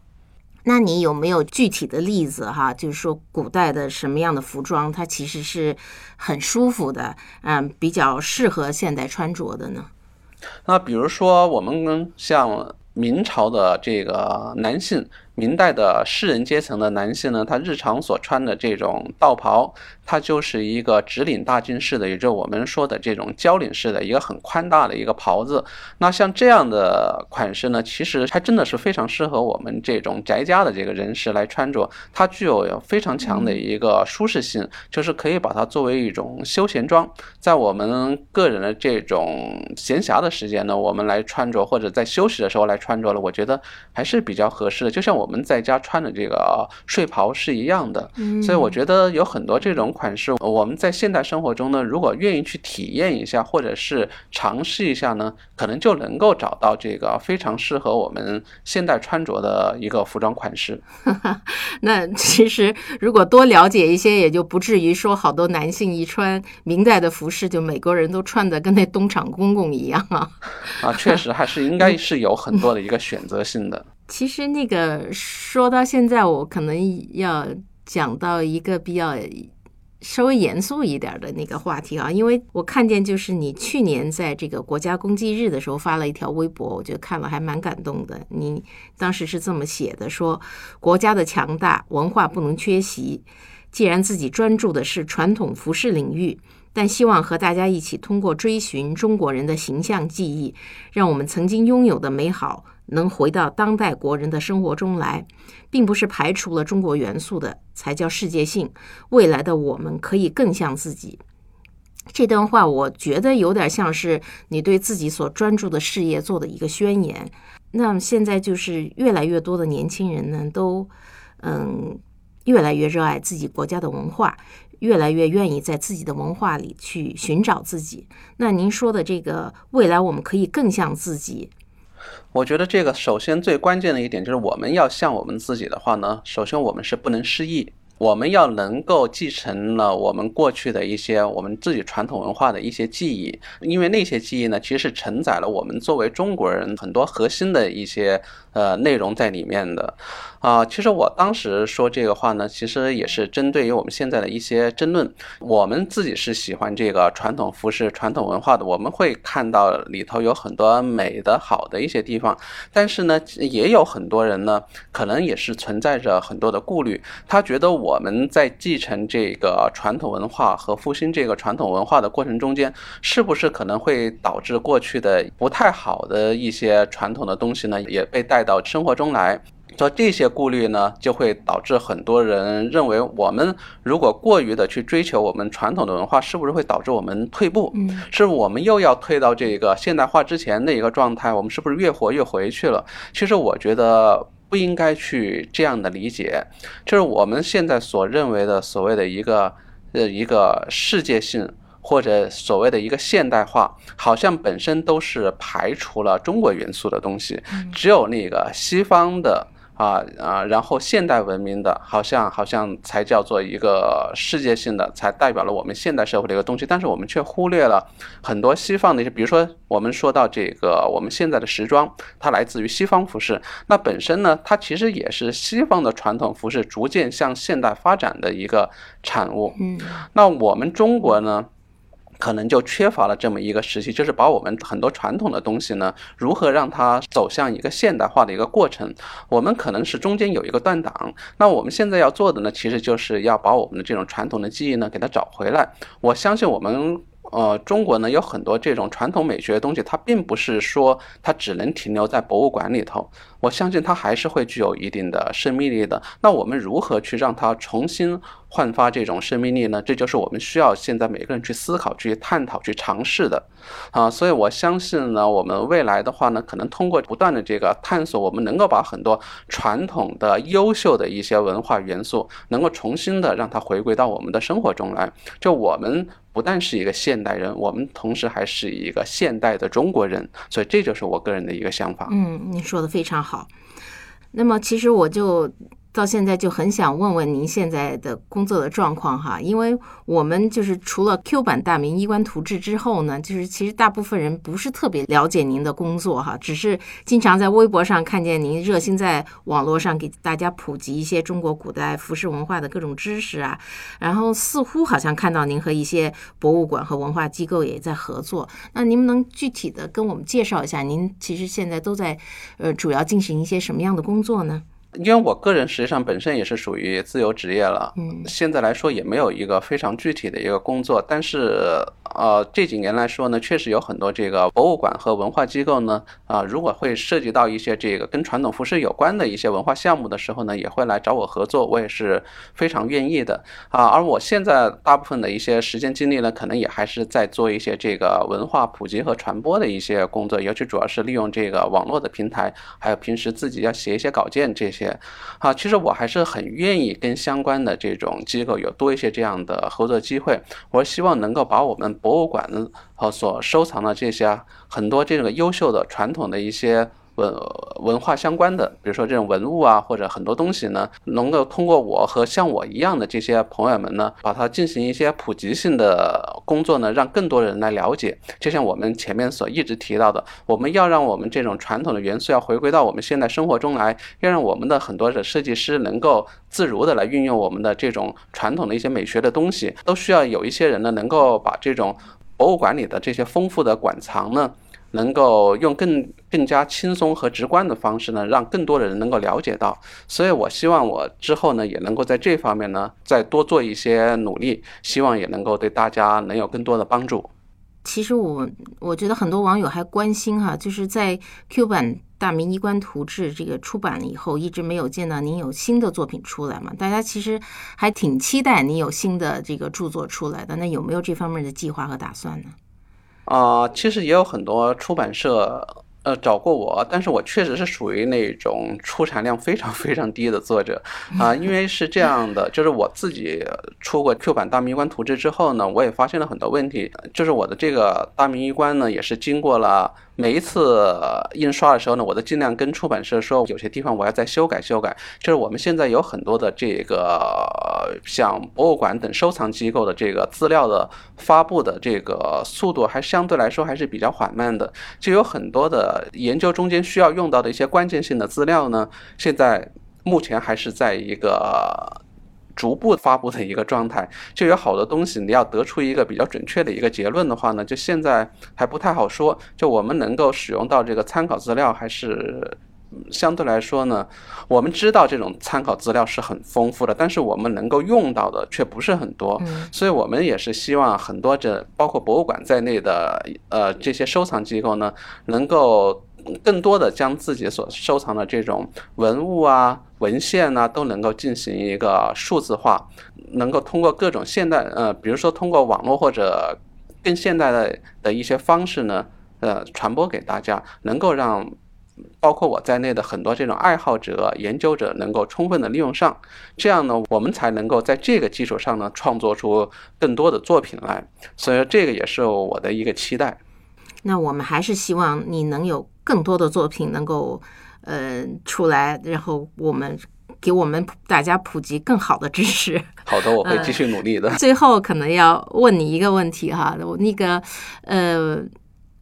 那你有没有具体的例子哈？就是说古代的什么样的服装，它其实是很舒服的，嗯，比较适合现代穿着的呢？那比如说我们像明朝的这个男性。明代的士人阶层的男性呢，他日常所穿的这种道袍，它就是一个直领大襟式的，也就是我们说的这种交领式的一个很宽大的一个袍子。那像这样的款式呢，其实还真的是非常适合我们这种宅家的这个人士来穿着。它具有非常强的一个舒适性，就是可以把它作为一种休闲装，在我们个人的这种闲暇的时间呢，我们来穿着，或者在休息的时候来穿着了，我觉得还是比较合适的。就像我。我们在家穿的这个睡袍是一样的，所以我觉得有很多这种款式，我们在现代生活中呢，如果愿意去体验一下，或者是尝试一下呢，可能就能够找到这个非常适合我们现代穿着的一个服装款式。那其实如果多了解一些，也就不至于说好多男性一穿明代的服饰，就美国人都穿的跟那东厂公公一样啊。啊，确实还是应该是有很多的一个选择性的。其实那个说到现在，我可能要讲到一个比较稍微严肃一点的那个话题啊，因为我看见就是你去年在这个国家公祭日的时候发了一条微博，我觉得看了还蛮感动的。你当时是这么写的：说国家的强大，文化不能缺席。既然自己专注的是传统服饰领域，但希望和大家一起通过追寻中国人的形象记忆，让我们曾经拥有的美好。能回到当代国人的生活中来，并不是排除了中国元素的才叫世界性。未来的我们可以更像自己。这段话我觉得有点像是你对自己所专注的事业做的一个宣言。那么现在就是越来越多的年轻人呢，都嗯越来越热爱自己国家的文化，越来越愿意在自己的文化里去寻找自己。那您说的这个未来，我们可以更像自己。我觉得这个首先最关键的一点就是，我们要像我们自己的话呢，首先我们是不能失忆。我们要能够继承了我们过去的一些我们自己传统文化的一些记忆，因为那些记忆呢，其实是承载了我们作为中国人很多核心的一些呃内容在里面的。啊，其实我当时说这个话呢，其实也是针对于我们现在的一些争论。我们自己是喜欢这个传统服饰、传统文化的，我们会看到里头有很多美的好的一些地方。但是呢，也有很多人呢，可能也是存在着很多的顾虑。他觉得我们在继承这个传统文化和复兴这个传统文化的过程中间，是不是可能会导致过去的不太好的一些传统的东西呢，也被带到生活中来？说这些顾虑呢，就会导致很多人认为，我们如果过于的去追求我们传统的文化，是不是会导致我们退步？嗯，是我们又要退到这个现代化之前的一个状态？我们是不是越活越回去了？其实我觉得不应该去这样的理解，就是我们现在所认为的所谓的一个呃一个世界性或者所谓的一个现代化，好像本身都是排除了中国元素的东西，只有那个西方的。啊啊，然后现代文明的，好像好像才叫做一个世界性的，才代表了我们现代社会的一个东西。但是我们却忽略了很多西方的一些，比如说我们说到这个我们现在的时装，它来自于西方服饰，那本身呢，它其实也是西方的传统服饰逐渐向现代发展的一个产物。嗯，那我们中国呢？可能就缺乏了这么一个时期，就是把我们很多传统的东西呢，如何让它走向一个现代化的一个过程。我们可能是中间有一个断档，那我们现在要做的呢，其实就是要把我们的这种传统的记忆呢，给它找回来。我相信我们。呃，中国呢有很多这种传统美学的东西，它并不是说它只能停留在博物馆里头。我相信它还是会具有一定的生命力的。那我们如何去让它重新焕发这种生命力呢？这就是我们需要现在每个人去思考、去探讨、去尝试的。啊，所以我相信呢，我们未来的话呢，可能通过不断的这个探索，我们能够把很多传统的优秀的一些文化元素，能够重新的让它回归到我们的生活中来。就我们。不但是一个现代人，我们同时还是一个现代的中国人，所以这就是我个人的一个想法。嗯，您说的非常好。好那么，其实我就。到现在就很想问问您现在的工作的状况哈，因为我们就是除了 Q 版大明衣冠图志之后呢，就是其实大部分人不是特别了解您的工作哈，只是经常在微博上看见您热心在网络上给大家普及一些中国古代服饰文化的各种知识啊，然后似乎好像看到您和一些博物馆和文化机构也在合作，那您能具体的跟我们介绍一下，您其实现在都在呃主要进行一些什么样的工作呢？因为我个人实际上本身也是属于自由职业了，嗯，现在来说也没有一个非常具体的一个工作，但是。呃，这几年来说呢，确实有很多这个博物馆和文化机构呢，啊，如果会涉及到一些这个跟传统服饰有关的一些文化项目的时候呢，也会来找我合作，我也是非常愿意的啊。而我现在大部分的一些时间精力呢，可能也还是在做一些这个文化普及和传播的一些工作，尤其主要是利用这个网络的平台，还有平时自己要写一些稿件这些。好，其实我还是很愿意跟相关的这种机构有多一些这样的合作机会，我希望能够把我们。博物馆和所收藏的这些很多这个优秀的传统的一些。文文化相关的，比如说这种文物啊，或者很多东西呢，能够通过我和像我一样的这些朋友们呢，把它进行一些普及性的工作呢，让更多人来了解。就像我们前面所一直提到的，我们要让我们这种传统的元素要回归到我们现代生活中来，要让我们的很多的设计师能够自如的来运用我们的这种传统的一些美学的东西，都需要有一些人呢，能够把这种博物馆里的这些丰富的馆藏呢。能够用更更加轻松和直观的方式呢，让更多的人能够了解到。所以我希望我之后呢，也能够在这方面呢，再多做一些努力，希望也能够对大家能有更多的帮助。其实我我觉得很多网友还关心哈，就是在 Q 版《大明衣冠图志》这个出版了以后，一直没有见到您有新的作品出来嘛？大家其实还挺期待您有新的这个著作出来的。那有没有这方面的计划和打算呢？啊，其实也有很多出版社呃找过我，但是我确实是属于那种出产量非常 非常低的作者啊，因为是这样的，就是我自己出过 Q 版大明观图志之后呢，我也发现了很多问题，就是我的这个大明衣冠呢，也是经过了。每一次印刷的时候呢，我都尽量跟出版社说，有些地方我要再修改修改。就是我们现在有很多的这个像博物馆等收藏机构的这个资料的发布的这个速度，还相对来说还是比较缓慢的。就有很多的研究中间需要用到的一些关键性的资料呢，现在目前还是在一个。逐步发布的一个状态，就有好多东西，你要得出一个比较准确的一个结论的话呢，就现在还不太好说。就我们能够使用到这个参考资料，还是相对来说呢，我们知道这种参考资料是很丰富的，但是我们能够用到的却不是很多。所以我们也是希望很多这包括博物馆在内的呃这些收藏机构呢，能够。更多的将自己所收藏的这种文物啊、文献呐，都能够进行一个数字化，能够通过各种现代呃，比如说通过网络或者更现代的的一些方式呢，呃，传播给大家，能够让包括我在内的很多这种爱好者、研究者能够充分的利用上，这样呢，我们才能够在这个基础上呢，创作出更多的作品来。所以说，这个也是我的一个期待。那我们还是希望你能有。更多的作品能够呃出来，然后我们给我们大家普及更好的知识。好的，我会继续努力的。最后可能要问你一个问题哈，我那个呃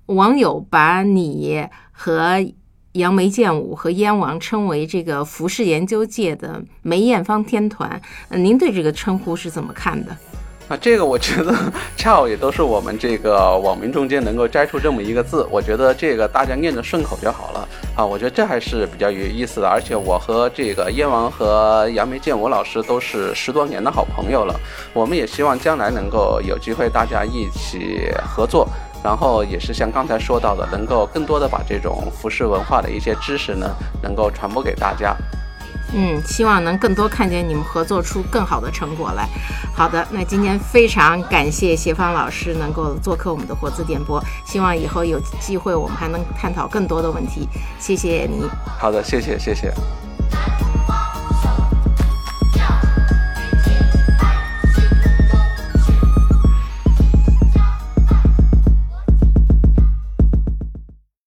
网友把你和杨梅剑舞和燕王称为这个服饰研究界的梅艳芳天团，您对这个称呼是怎么看的？啊，这个我觉得恰好也都是我们这个网民中间能够摘出这么一个字，我觉得这个大家念着顺口就好了啊。我觉得这还是比较有意思的，而且我和这个燕王和杨梅剑舞老师都是十多年的好朋友了。我们也希望将来能够有机会大家一起合作，然后也是像刚才说到的，能够更多的把这种服饰文化的一些知识呢，能够传播给大家。嗯，希望能更多看见你们合作出更好的成果来。好的，那今天非常感谢谢芳老师能够做客我们的活字点播，希望以后有机会我们还能探讨更多的问题。谢谢你。好的，谢谢，谢谢。